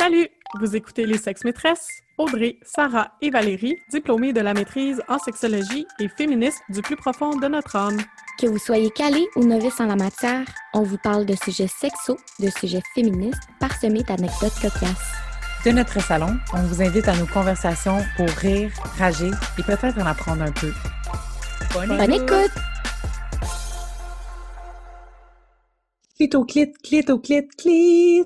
Salut! Vous écoutez Les Sexes Maîtresses? Audrey, Sarah et Valérie, diplômées de la maîtrise en sexologie et féministes du plus profond de notre âme. Que vous soyez calé ou novice en la matière, on vous parle de sujets sexos, de sujets féministes, parsemés d'anecdotes cocasses. De notre salon, on vous invite à nos conversations pour rire, rager et peut-être en apprendre un peu. Bonne, écoute! Clit au clit, clit au clit, clit!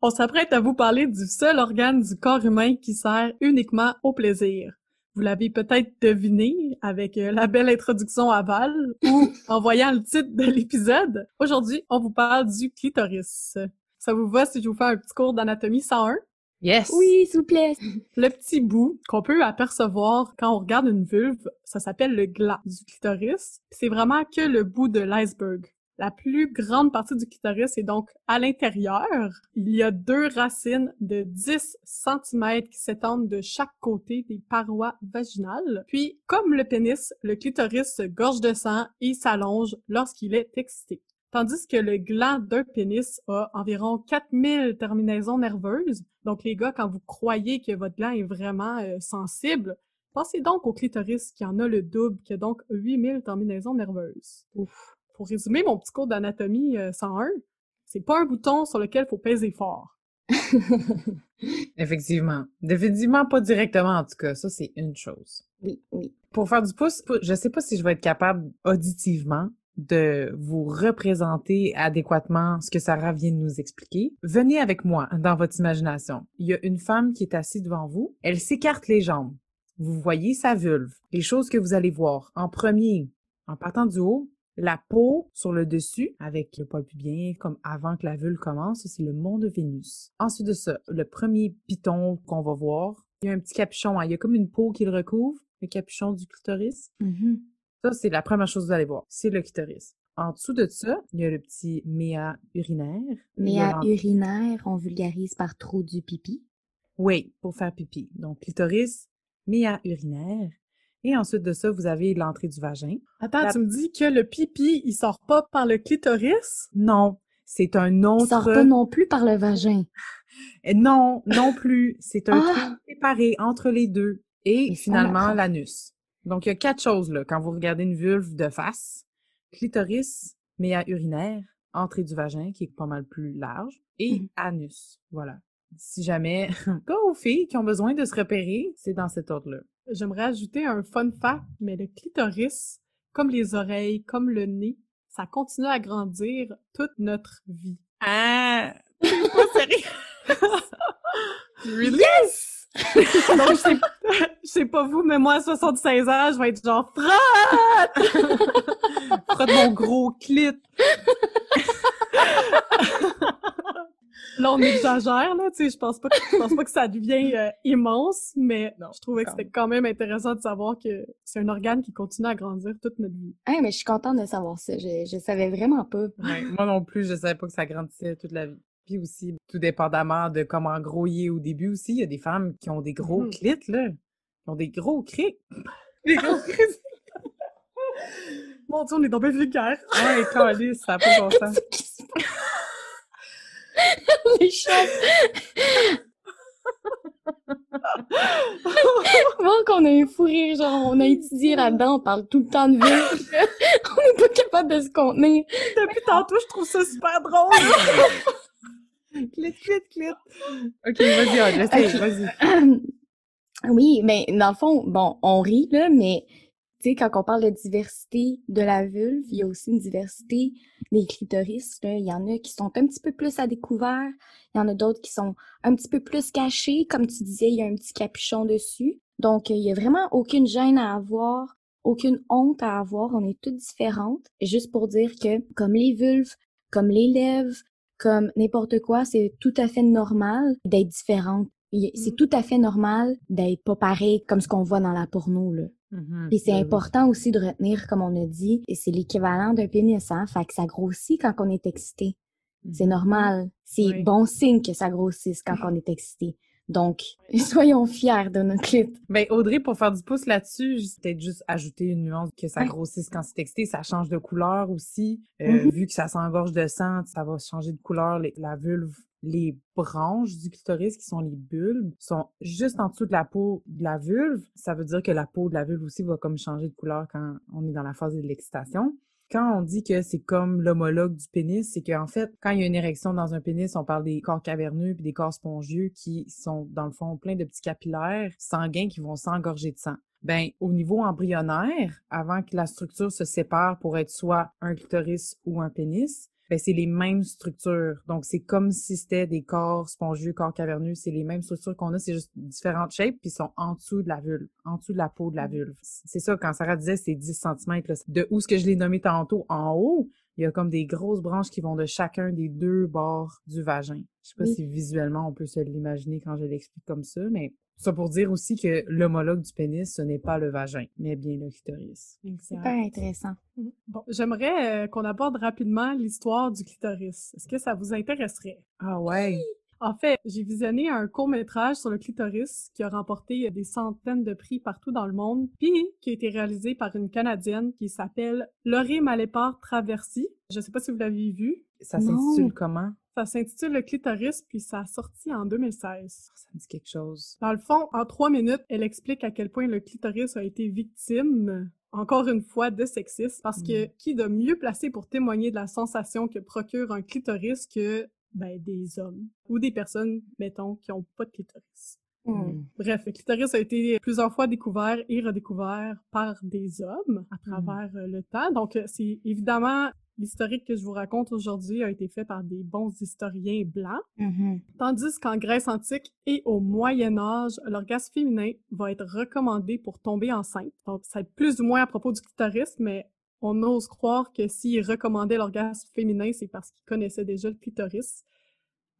On s'apprête à vous parler du seul organe du corps humain qui sert uniquement au plaisir. Vous l'avez peut-être deviné avec euh, la belle introduction à Val ou en voyant le titre de l'épisode. Aujourd'hui, on vous parle du clitoris. Ça vous va si je vous fais un petit cours d'anatomie 101? Yes! Oui, s'il vous plaît! Le petit bout qu'on peut apercevoir quand on regarde une vulve, ça s'appelle le gland du clitoris. C'est vraiment que le bout de l'iceberg. La plus grande partie du clitoris est donc à l'intérieur. Il y a deux racines de 10 cm qui s'étendent de chaque côté des parois vaginales. Puis, comme le pénis, le clitoris se gorge de sang et s'allonge lorsqu'il est excité. Tandis que le gland d'un pénis a environ 4000 terminaisons nerveuses. Donc, les gars, quand vous croyez que votre gland est vraiment euh, sensible, pensez donc au clitoris qui en a le double, qui a donc 8000 terminaisons nerveuses. Ouf pour résumer mon petit cours d'anatomie 101, euh, c'est pas un bouton sur lequel il faut peser fort. Effectivement. Définitivement pas directement, en tout cas. Ça, c'est une chose. Oui, oui. Pour faire du pouce, je sais pas si je vais être capable auditivement de vous représenter adéquatement ce que Sarah vient de nous expliquer. Venez avec moi dans votre imagination. Il y a une femme qui est assise devant vous. Elle s'écarte les jambes. Vous voyez sa vulve. Les choses que vous allez voir. En premier, en partant du haut, la peau sur le dessus, avec le poil pubien, comme avant que la vulve commence, c'est le mont de Vénus. Ensuite de ça, le premier piton qu'on va voir, il y a un petit capuchon, hein. il y a comme une peau qui le recouvre, le capuchon du clitoris. Mm-hmm. Ça, c'est la première chose que vous allez voir, c'est le clitoris. En dessous de ça, il y a le petit méa urinaire. Méa urinaire, on vulgarise par trop du pipi. Oui, pour faire pipi. Donc, clitoris, méa urinaire. Et ensuite de ça, vous avez l'entrée du vagin. Attends, tu me dis que le pipi, il sort pas par le clitoris? Non, c'est un autre... Il sort pas non plus par le vagin. Non, non plus. C'est un ah! truc séparé entre les deux. Et finalement, l'anus. Donc, il y a quatre choses, là, quand vous regardez une vulve de face. Clitoris, méa urinaire, entrée du vagin, qui est pas mal plus large, et mmh. anus. Voilà. Si jamais, cas aux filles qui ont besoin de se repérer, c'est dans cet ordre-là. J'aimerais ajouter un fun fact, mais le clitoris, comme les oreilles, comme le nez, ça continue à grandir toute notre vie. Ah! pas sérieux? really? Yes! Donc, je sais, pas vous, mais moi, à 76 ans, je vais être genre, frotte! frotte mon gros clit! Là, on exagère, là, tu sais, je pense pas, je pense pas que ça devient euh, immense, mais je trouvais que c'était quand même intéressant de savoir que c'est un organe qui continue à grandir toute notre vie. Ah, mais je suis contente de savoir ça. Je, je savais vraiment pas. moi non plus, je savais pas que ça grandissait toute la vie. Puis aussi, tout dépendamment de comment gros il est au début aussi, il y a des femmes qui ont des gros mm clits, là. Qui ont des gros crics. Des gros crics. Mon Dieu, on est tombé vulgaire. Ouais, calice, ça n'a pas bon sens. Les chats. Bon, qu'on a un fou rire, genre, on a étudié là-dedans, on parle tout le temps de vie. on n'est pas capable de se contenir. Depuis tantôt, je trouve ça super drôle. clit, clit, clit. Ok, vas-y, vas-y. Oui, mais dans le fond, bon, on rit, là, mais tu sais, quand on parle de diversité de la vulve, il y a aussi une diversité des clitoris. Là. Il y en a qui sont un petit peu plus à découvert. Il y en a d'autres qui sont un petit peu plus cachés. Comme tu disais, il y a un petit capuchon dessus. Donc, il y a vraiment aucune gêne à avoir, aucune honte à avoir. On est toutes différentes. Juste pour dire que, comme les vulves, comme les lèvres, comme n'importe quoi, c'est tout à fait normal d'être différente. C'est mm. tout à fait normal d'être pas pareil comme ce qu'on voit dans la porno, là. Mm-hmm. Et c'est ben important aussi de retenir, comme on a dit, et c'est l'équivalent d'un pénis, hein, fait que ça grossit quand on est excité. C'est mm-hmm. normal. C'est bon signe que ça grossisse quand on est excité. Donc, soyons fiers de notre clit. Ben, Audrey, pour faire du pouce là-dessus, peut-être juste ajouter une nuance que ça grossisse quand c'est excité, ça change de couleur aussi. Euh, mm-hmm. Vu que ça s'engorge de sang, ça va changer de couleur. la vulve les branches du clitoris, qui sont les bulbes, sont juste en dessous de la peau de la vulve. Ça veut dire que la peau de la vulve aussi va comme changer de couleur quand on est dans la phase de l'excitation. Quand on dit que c'est comme l'homologue du pénis, c'est qu'en fait, quand il y a une érection dans un pénis, on parle des corps caverneux puis des corps spongieux qui sont, dans le fond, plein de petits capillaires sanguins qui vont s'engorger de sang. Ben, au niveau embryonnaire, avant que la structure se sépare pour être soit un clitoris ou un pénis, ben, c'est les mêmes structures. Donc, c'est comme si c'était des corps spongieux, corps caverneux. C'est les mêmes structures qu'on a, c'est juste différentes shapes, puis ils sont en dessous de la vulve, en dessous de la peau de la vulve. C'est ça, quand Sarah disait c'est 10 cm, de où ce que je l'ai nommé tantôt, en haut, il y a comme des grosses branches qui vont de chacun des deux bords du vagin. Je sais pas si visuellement on peut se l'imaginer quand je l'explique comme ça, mais ça pour dire aussi que l'homologue du pénis, ce n'est pas le vagin, mais bien le clitoris. Super intéressant. Mhm. Bon, j'aimerais euh, qu'on aborde rapidement l'histoire du clitoris. Est-ce que ça vous intéresserait? Ah ouais. En fait, j'ai visionné un court-métrage sur le clitoris qui a remporté des centaines de prix partout dans le monde, puis qui a été réalisé par une Canadienne qui s'appelle Laurie Malépard Traversy. Je sais pas si vous l'avez vu. Ça s'intitule comment? Ça s'intitule Le clitoris, puis ça a sorti en 2016. Ça me dit quelque chose. Dans le fond, en trois minutes, elle explique à quel point le clitoris a été victime encore une fois, de sexisme, parce que Mm. qui de mieux placé pour témoigner de la sensation que procure un clitoris que ben, des hommes ou des personnes, mettons, qui ont pas de clitoris. Hmm. Bref, le clitoris a été plusieurs fois découvert et redécouvert par des hommes à travers euh, le temps. Donc, euh, c'est évidemment l'historique que je vous raconte aujourd'hui a été fait par des bons historiens blancs. Mhm. Tandis qu'en Grèce antique et au Moyen Âge, l'orgasme féminin va être recommandé pour tomber enceinte. Donc, ça va être plus ou moins à propos du clitoris, mais on ose croire que s'il recommandait l'orgasme féminin, c'est parce qu'il connaissait déjà le clitoris.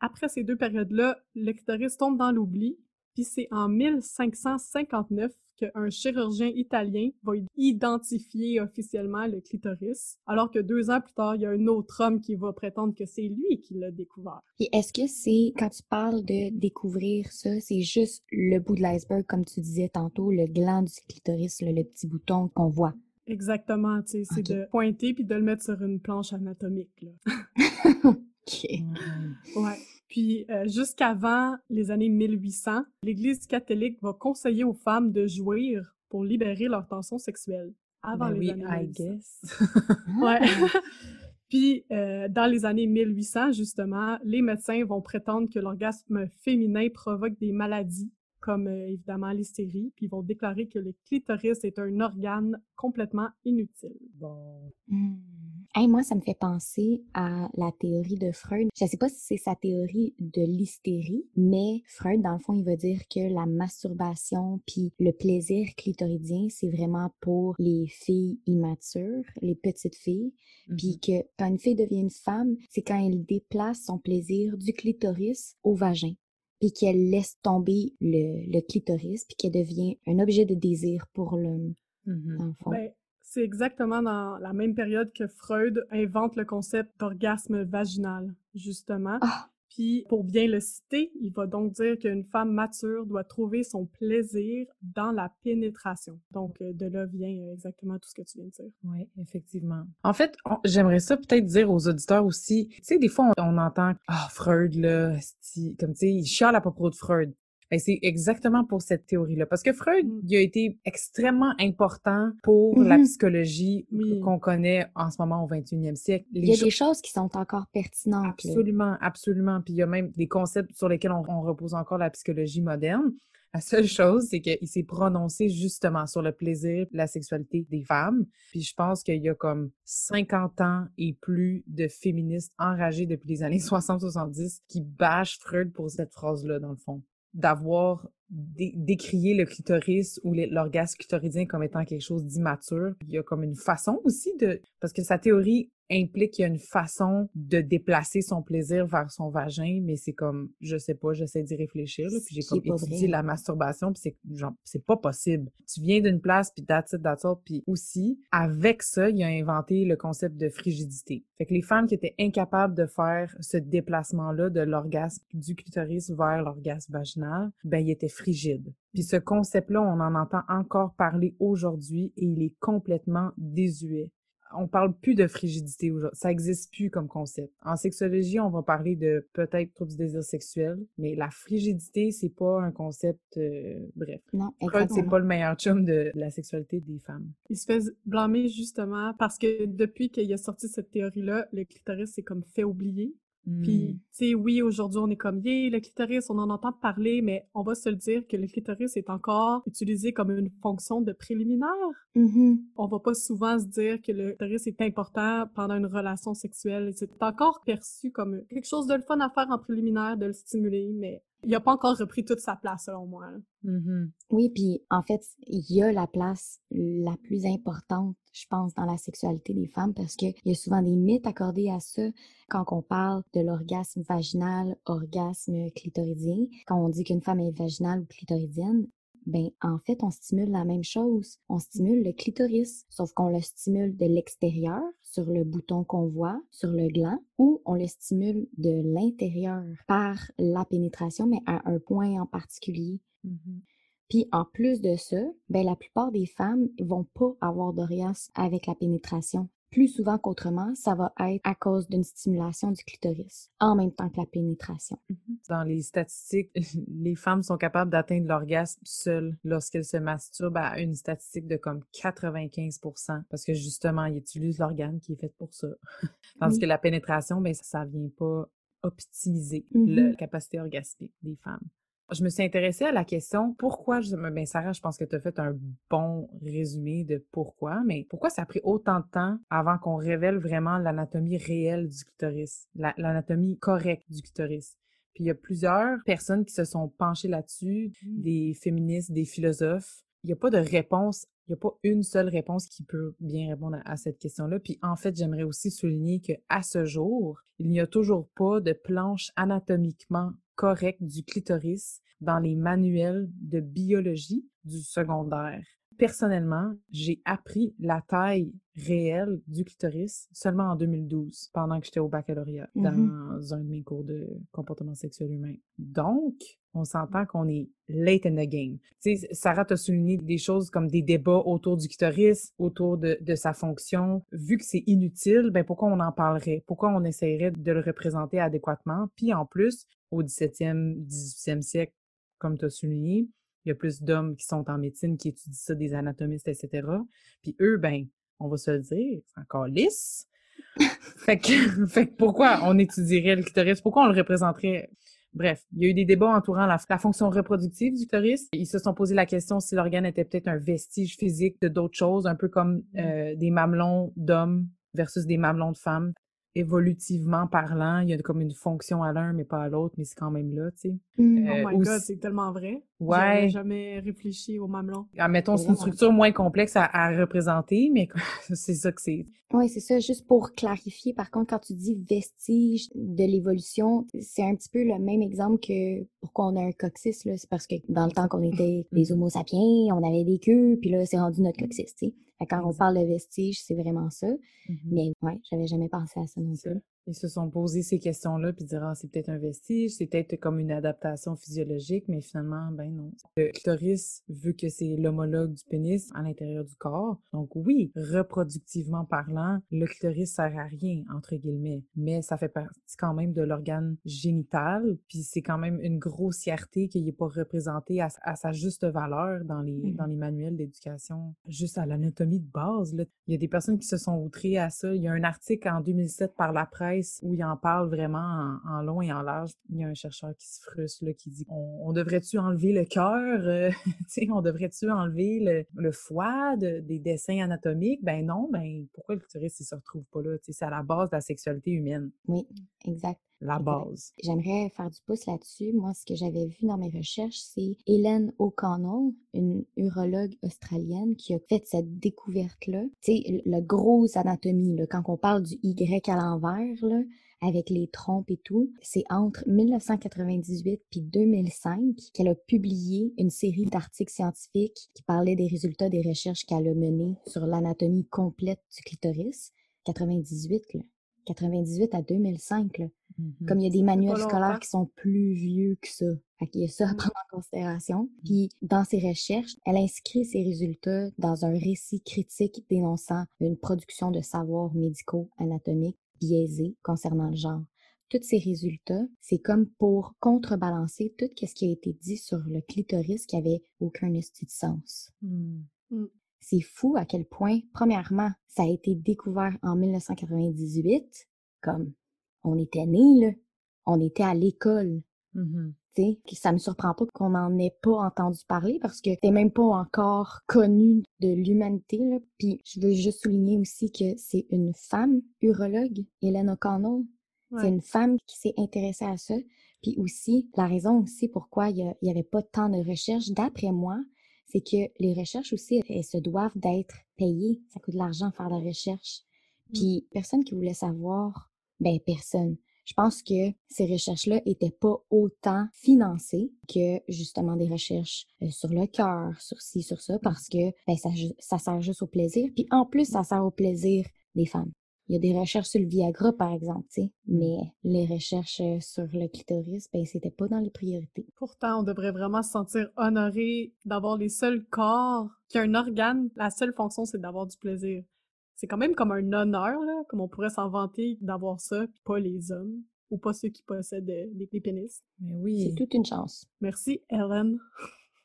Après ces deux périodes-là, le clitoris tombe dans l'oubli, puis c'est en 1559 qu'un chirurgien italien va identifier officiellement le clitoris, alors que deux ans plus tard, il y a un autre homme qui va prétendre que c'est lui qui l'a découvert. Puis est-ce que c'est, quand tu parles de découvrir ça, c'est juste le bout de l'iceberg, comme tu disais tantôt, le gland du clitoris, le petit bouton qu'on voit? Exactement, tu sais, c'est de pointer puis de le mettre sur une planche anatomique, là. OK. Mm. Ouais. Puis euh, jusqu'avant les années 1800, l'Église catholique va conseiller aux femmes de jouir pour libérer leur tension sexuelle. Avant Ben les oui, années I 1800. guess. Ouais. Puis euh, dans les années 1800, justement, les médecins vont prétendre que l'orgasme féminin provoque des maladies comme euh, évidemment l'hystérie, puis ils vont déclarer que le clitoris est un organe complètement inutile. Bon. Hmm. Hey, moi, ça me fait penser à la théorie de Freud. Je sais pas si c'est sa théorie de l'hystérie, mais Freud, dans le fond, il va dire que la masturbation puis le plaisir clitoridien, c'est vraiment pour les filles immatures, les petites filles, puis que quand une fille devient une femme, c'est quand elle déplace son plaisir du clitoris au vagin, puis qu'elle laisse tomber le, le clitoris, puis qu'elle devient un objet de désir pour l'homme, dans le fond. Ben, c'est exactement dans la même période que Freud invente le concept d'orgasme vaginal, justement. Ah! Puis, pour bien le citer, il va donc dire qu'une femme mature doit trouver son plaisir dans la pénétration. Donc, euh, de là vient euh, exactement tout ce que tu viens de dire. Oui, effectivement. En fait, j'aimerais ça peut-être dire aux auditeurs aussi. Tu sais, des fois, on, on entend Ah, Freud, là, comme tu sais, il chiale à propos de Freud. Ben, c'est exactement pour cette théorie-là. Parce que Freud, Mm. il a été extrêmement important pour la Mhm. psychologie Oui. qu'on connaît en ce moment au 21e siècle. Les Il y a des choses qui sont encore pertinentes. là. Absolument, absolument. Puis il y a même des concepts sur lesquels on, on repose encore la psychologie moderne. La seule chose, c'est qu'il s'est prononcé justement sur le plaisir, la sexualité des femmes. Puis je pense qu'il y a comme 50 ans et plus de féministes enragées depuis les années 60-70 qui bâchent Freud pour cette phrase-là, dans le fond. D'avoir dé- décrié le clitoris ou l'orgasme clitoridien comme étant quelque chose d'immature. Il y a comme une façon aussi de... Parce que sa théorie implique qu'il y a une façon de déplacer son plaisir vers son vagin, mais c'est comme, je sais pas, j'essaie d'y réfléchir, là, puis j'ai comme étudié la masturbation, puis c'est genre, c'est pas possible. Tu viens d'une place, puis that's it, that's all, puis aussi, avec ça, il a inventé le concept de frigidité. Fait que les femmes qui étaient incapables de faire ce déplacement-là de l'orgasme du clitoris vers l'orgasme vaginal, ben, ils étaient frigides. Puis ce concept-là, on en entend encore parler aujourd'hui et il est complètement désuet. On parle plus de frigidité aujourd'hui. Ça existe plus comme concept. En sexologie, on va parler de peut-être troubles du désir sexuel, mais la frigidité, c'est pas un concept, euh, bref. Non, c'est pas le meilleur chum de la sexualité des femmes. Il se fait blâmer justement parce que depuis qu'il a sorti cette théorie-là, le clitoris s'est comme fait oublier. Puis, Hmm. tu sais, oui, aujourd'hui, on est comme, yeah, le clitoris, on en entend parler, mais on va se le dire que le clitoris est encore utilisé comme une fonction de préliminaire. Mhm. On va pas souvent se dire que le clitoris est important pendant une relation sexuelle. C'est encore perçu comme quelque chose de le fun à faire en préliminaire, de le stimuler, mais il a pas encore repris toute sa place, selon moi. là. Mhm. Oui, puis en fait, il y a la place la plus importante, je pense, dans la sexualité des femmes parce qu'il y a souvent des mythes accordés à ça quand on parle de l'orgasme vaginal, orgasme clitoridien. Quand on dit qu'une femme est vaginale ou clitoridienne, ben en fait, on stimule la même chose. On stimule le clitoris, sauf qu'on le stimule de l'extérieur, sur le bouton qu'on voit, sur le gland, ou on le stimule de l'intérieur par la pénétration, mais à un point en particulier. Mhm. Puis en plus de ça, ben la plupart des femmes vont pas avoir d'orgasme avec la pénétration. Plus souvent qu'autrement, ça va être à cause d'une stimulation du clitoris, en même temps que la pénétration. Dans les statistiques, les femmes sont capables d'atteindre l'orgasme seules lorsqu'elles se masturbent à une statistique de comme 95 parce que justement, ils utilisent l'organe qui est fait pour ça. Oui. que la pénétration, ben ça, ça vient pas optimiser Mhm. la capacité orgasmique des femmes. Je me suis intéressée à la question pourquoi, je, ben Sarah, je pense que tu as fait un bon résumé de pourquoi, mais pourquoi ça a pris autant de temps avant qu'on révèle vraiment l'anatomie réelle du clitoris, la- l'anatomie correcte du clitoris? Puis il y a plusieurs personnes qui se sont penchées là-dessus, des féministes, des philosophes. Il n'y a pas de réponse, il n'y a pas une seule réponse qui peut bien répondre à, à cette question-là. Puis en fait, j'aimerais aussi souligner que à ce jour, il n'y a toujours pas de planche anatomiquement correcte du clitoris dans les manuels de biologie du secondaire. Personnellement, j'ai appris la taille réelle du clitoris seulement en 2012, pendant que j'étais au baccalauréat, Mhm. dans un de mes cours de comportement sexuel humain. Donc, on s'entend qu'on est late in the game. Tu sais, Sarah t'a souligné des choses comme des débats autour du clitoris, autour de, de sa fonction. Vu que c'est inutile, ben pourquoi on en parlerait? Pourquoi on essaierait de le représenter adéquatement? Puis en plus, au 17e, 18e siècle, comme tu as souligné, il y a plus d'hommes qui sont en médecine, qui étudient ça, des anatomistes, etc. Puis eux, ben, on va se le dire, c'est encore lisse. fait, que, fait que pourquoi on étudierait le clitoris? Pourquoi on le représenterait? Bref, il y a eu des débats entourant la, la fonction reproductive du clitoris. Ils se sont posé la question si l'organe était peut-être un vestige physique de d'autres choses, un peu comme euh, des mamelons d'hommes versus des mamelons de femmes. Évolutivement parlant, il y a comme une fonction à l'un, mais pas à l'autre, mais c'est quand même là, tu sais. Mm. Oh Euh, my god, c'est tellement vrai. Ouais. J'avais jamais réfléchi au mamelon. Ah, mettons, c'est une structure moins complexe à, à représenter, mais c'est ça que c'est. Oui, c'est ça. Juste pour clarifier, par contre, quand tu dis vestige de l'évolution, c'est un petit peu le même exemple que pourquoi on a un coccyx, là. C'est parce que dans le temps qu'on était des homo sapiens, on avait des queues, puis là, c'est rendu notre coccyx, tu sais. Quand on parle de vestige, c'est vraiment ça. Mhm. Mais ouais, j'avais jamais pensé à ça non plus. Ils se sont posés ces questions-là, puis dire, ah, c'est peut-être un vestige, c'est peut-être comme une adaptation physiologique, mais finalement, ben non. Le clitoris, vu que c'est l'homologue du pénis à l'intérieur du corps, donc oui, reproductivement parlant, le clitoris sert à rien, entre guillemets, mais ça fait partie quand même de l'organe génital, puis c'est quand même une grossièreté qu'il n'est pas représenté à, à sa juste valeur dans les, Mhm. dans les manuels d'éducation, juste à l'anatomie de base. Là. Il y a des personnes qui se sont outrées à ça. Il y a un article en 2007 par la presse où il en parle vraiment en, long et en large. Il y a un chercheur qui se frustre, là, qui dit on, devrait-tu enlever le cœur euh, On devrait-tu enlever le, foie de- des dessins anatomiques? Ben non, ben pourquoi le clitoris il se retrouve pas là C'est à la base de la sexualité humaine, Oui, exact. La base. J'aimerais faire du pouce là-dessus. Moi, ce que j'avais vu dans mes recherches, c'est Hélène O'Connell, une urologue australienne, qui a fait cette découverte-là. Tu sais, le gros anatomie, là, quand on parle du Y à l'envers, là, avec les trompes et tout, c'est entre 1998 puis 2005 qu'elle a publié une série d'articles scientifiques qui parlaient des résultats des recherches qu'elle a menées sur l'anatomie complète du clitoris. 98, là. 98 à 2005. Là. Mhm. Comme il y a des manuels scolaires qui sont plus vieux que ça. Fait qu'il y a ça à Mm. prendre en considération. Puis, dans ses recherches, elle inscrit ses résultats dans un récit critique dénonçant une production de savoirs médicaux anatomiques biaisés concernant le genre. Tous ces résultats, c'est comme pour contrebalancer tout ce qui a été dit sur le clitoris qui avait aucun esti de sens. C'est fou à quel point, premièrement, ça a été découvert en 1998, comme on était nés, là. On était à l'école. Tu sais, que ça me surprend pas qu'on n'en ait pas entendu parler parce que c'est même pas encore connu de l'humanité. Puis je veux juste souligner aussi que c'est une femme urologue, Hélène O'Connell. C'est une femme qui s'est intéressée à ça. Puis aussi, la raison aussi pourquoi il n'y avait pas tant de recherches, d'après moi, c'est que les recherches aussi, elles se doivent d'être payées. Ça coûte de l'argent faire la recherche. Puis personne qui voulait savoir, ben personne. Je pense que ces recherches-là étaient pas autant financées que justement des recherches euh, sur le cœur, sur ci, sur ça, parce que ben, ça, ça sert juste au plaisir. Puis en plus, ça sert au plaisir des femmes. Il y a des recherches sur le Viagra, par exemple, tu sais, mais les recherches euh, sur le clitoris, ben c'était pas dans les priorités. Pourtant, on devrait vraiment se sentir honoré d'avoir les seuls corps qui a un organe. La seule fonction, c'est d'avoir du plaisir. C'est quand même comme un honneur, là, comme on pourrait s'en vanter d'avoir ça, puis pas les hommes, ou pas ceux qui possèdent euh, des, des pénis. Mais C'est oui. toute une chance. Merci, Ellen.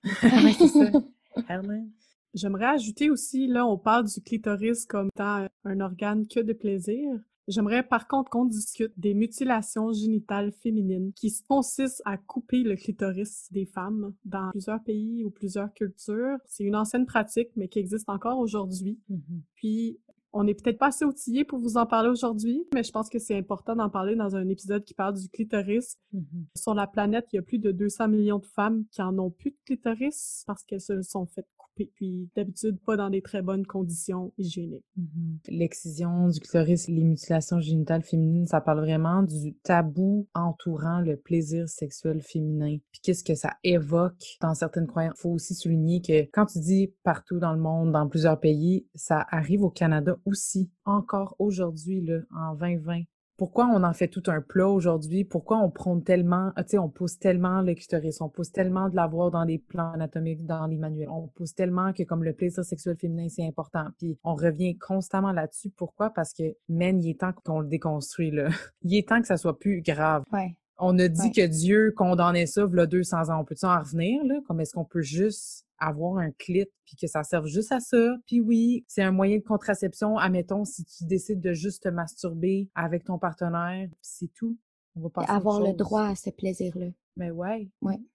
Ouais, c'est ça. Helen. J'aimerais ajouter aussi, là, on parle du clitoris comme étant un organe que de plaisir. J'aimerais par contre qu'on discute des mutilations génitales féminines qui consistent à couper le clitoris des femmes dans plusieurs pays ou plusieurs cultures. C'est une ancienne pratique, mais qui existe encore aujourd'hui. Mhm. Puis, on n'est peut-être pas assez outillés pour vous en parler aujourd'hui, mais je pense que c'est important d'en parler dans un épisode qui parle du clitoris. Mhm. Sur la planète, il y a plus de 200 millions de femmes qui en ont plus de clitoris parce qu'elles se sont faites couper. Puis, d'habitude, pas dans des très bonnes conditions hygiéniques. Mhm. L'excision du clitoris, les mutilations génitales féminines, ça parle vraiment du tabou entourant le plaisir sexuel féminin. Puis qu'est-ce que ça évoque dans certaines croyances? Faut aussi souligner que quand tu dis partout dans le monde, dans plusieurs pays, ça arrive au Canada aussi, encore aujourd'hui, là, en 2020. Pourquoi on en fait tout un plat aujourd'hui? Pourquoi on prône tellement, ah, tu sais, on pousse tellement le clitoris, on pousse tellement de l'avoir dans les plans anatomiques, dans les manuels, on pousse tellement que comme le plaisir sexuel féminin, c'est important. Puis on revient constamment là-dessus. Pourquoi? Parce que, man, il est temps qu'on le déconstruit, là. Il est temps que ça soit plus grave. Ouais. On a dit Ouais. que Dieu condamnait ça, v'là 200 ans. On peut-tu en revenir, là? Comme est-ce qu'on peut juste avoir un clit puis que ça serve juste à ça? Puis oui, c'est un moyen de contraception. Admettons, si tu décides de juste te masturber avec ton partenaire, puis c'est tout. On va passer Avoir le droit à ce plaisir-là. Mais ouais.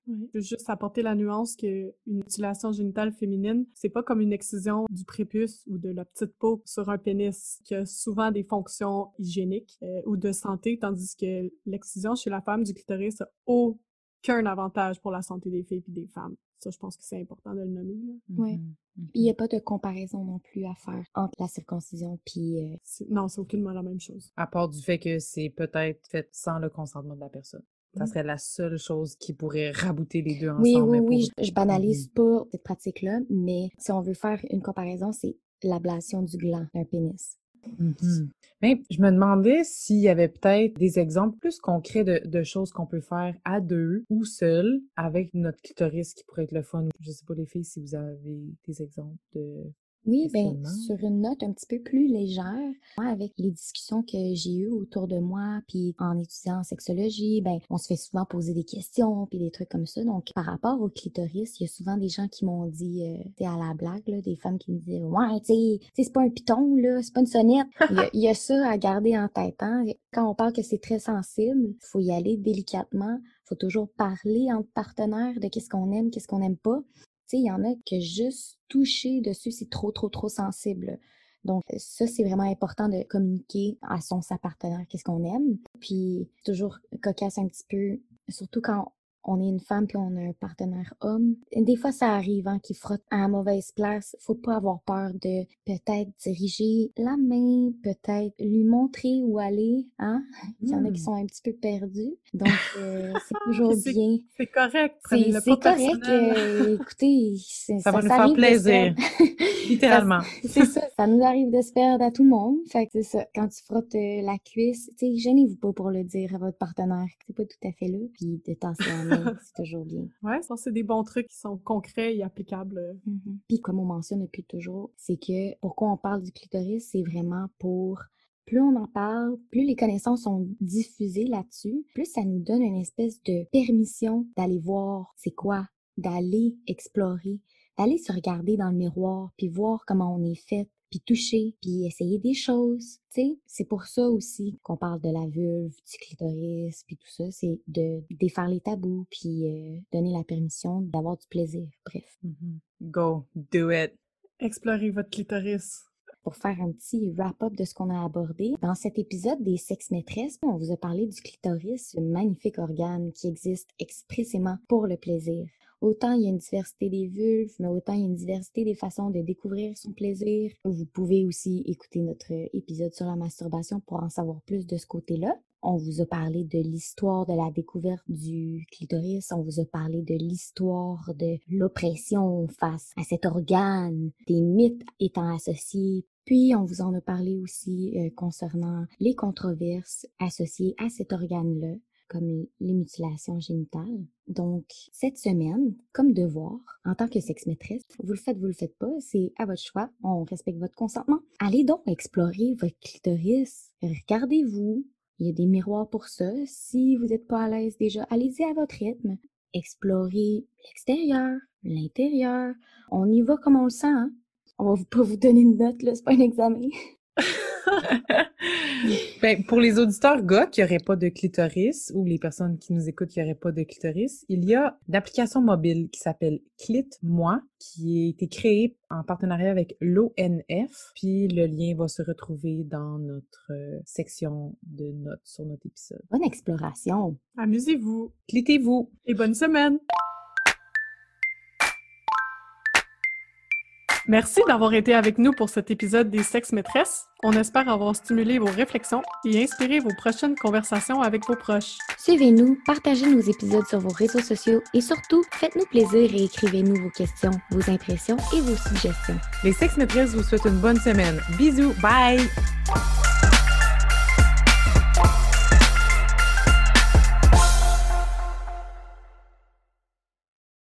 Je veux juste apporter la nuance que une mutilation génitale féminine, c'est pas comme une excision du prépuce ou de la petite peau sur un pénis qui a souvent des fonctions hygiéniques euh, ou de santé, tandis que l'excision chez la femme du clitoris a aucun avantage pour la santé des filles et des femmes. Ça, je pense que c'est important de le nommer. Mhm. Mhm. Puis il n'y a pas de comparaison non plus à faire entre la circoncision puis euh, C'est- Non, c'est aucunement la même chose. À part du fait que c'est peut-être fait sans le consentement de la personne. Ça Mhm. serait la seule chose qui pourrait rabouter les deux ensemble. Oui, oui, pour- oui, je, je banalise pas cette pratique-là, mais si on veut faire une comparaison, c'est l'ablation du gland d'un pénis. Mhm. Mais je me demandais s'il y avait peut-être des exemples plus concrets de, choses qu'on peut faire à deux ou seul avec notre clitoris qui pourrait être le fun. Je sais pas les filles si vous avez des exemples de Oui, ben sur une note un petit peu plus légère, moi, avec les discussions que j'ai eues autour de moi, puis en étudiant en sexologie, ben on se fait souvent poser des questions, puis des trucs comme ça. Donc, par rapport au clitoris, il y a souvent des gens qui m'ont dit, euh, à la blague, là, des femmes qui me disaient, ouais, tu sais, c'est pas un piton, là, c'est pas une sonnette. Il y, a, il y a ça à garder en tête. Hein? Quand on parle que c'est très sensible, faut y aller délicatement. Faut toujours parler entre partenaires de qu'est-ce qu'on aime, qu'est-ce qu'on n'aime pas. Il y en a que juste toucher dessus, c'est trop, trop, trop sensible. Donc, ça, c'est vraiment important de communiquer à son, partenaire qu'est-ce qu'on aime. Puis, toujours cocasse un petit peu, surtout quand on est une femme puis on a un partenaire homme. Et des fois, ça arrive hein, qu'il frotte à la mauvaise place. Faut pas avoir peur de peut-être diriger la main, peut-être lui montrer où aller. Hein? Il y en a qui Hmm. sont un petit peu perdus. Donc, euh, c'est toujours bien. C'est correct. C'est correct. euh, écoutez, c'est- Ça va nous faire plaisir. Littéralement. C'est ça, ça nous arrive de se perdre à tout le monde. Fait que c'est ça, quand tu frottes euh, la cuisse, tu sais, gênez-vous pas pour le dire à votre partenaire que c'est pas tout à fait là, puis de tasser la c'est toujours bien. Ouais, ça, c'est des bons trucs qui sont concrets et applicables. euh, Mhm. Puis comme on mentionne depuis toujours, c'est que pourquoi on parle du clitoris, c'est vraiment pour plus on en parle, plus les connaissances sont diffusées là-dessus, plus ça nous donne une espèce de permission d'aller voir c'est quoi, d'aller explorer, d'aller se regarder dans le miroir, puis voir comment on est fait, puis toucher, puis essayer des choses. Tu sais, c'est pour ça aussi qu'on parle de la vulve, du clitoris, puis tout ça, c'est de défaire les tabous, puis euh, donner la permission d'avoir du plaisir. Bref. Mhm. Go, do it. Explorez votre clitoris. pour faire un petit wrap-up de ce qu'on a abordé. Dans cet épisode des sexes maîtresses, on vous a parlé du clitoris, ce magnifique organe qui existe expressément pour le plaisir. Autant il y a une diversité des vulves, mais autant il y a une diversité des façons de découvrir son plaisir. Vous pouvez aussi écouter notre épisode sur la masturbation pour en savoir plus de ce côté-là. On vous a parlé de l'histoire de la découverte du clitoris. On vous a parlé de l'histoire de l'oppression face à cet organe, des mythes étant associés. Puis, on vous en a parlé aussi euh, concernant les controverses associées à cet organe-là, comme les mutilations génitales. Donc, cette semaine, comme devoir, en tant que sexe-maîtresse, vous le faites, vous le faites pas, c'est à votre choix. On respecte votre consentement. Allez donc explorer votre clitoris. Regardez-vous. Il y a des miroirs pour ça. Si vous n'êtes pas à l'aise déjà, allez-y à votre rythme. Explorez l'extérieur, l'intérieur. On y va comme on le sent. Hein? On va pas vous donner une note, là, c'est pas un examen. Ben, pour les auditeurs gars qui n'auraient pas de clitoris ou les personnes qui nous écoutent qui n'auraient pas de clitoris, il y a une application mobile qui s'appelle Clit-moi qui a été créée en partenariat avec l'ONF. Puis le lien va se retrouver dans notre euh, section de notes sur notre épisode. Bonne exploration. Amusez-vous Clitez-vous! et bonne semaine! Merci d'avoir été avec nous pour cet épisode des Sexes Maîtresses. On espère avoir stimulé vos réflexions et inspiré vos prochaines conversations avec vos proches. Suivez-nous, partagez nos épisodes sur vos réseaux sociaux et surtout, faites-nous plaisir et écrivez-nous vos questions, vos impressions et vos suggestions. Les sexes maîtresses vous souhaitent une bonne semaine. Bisous! Bye!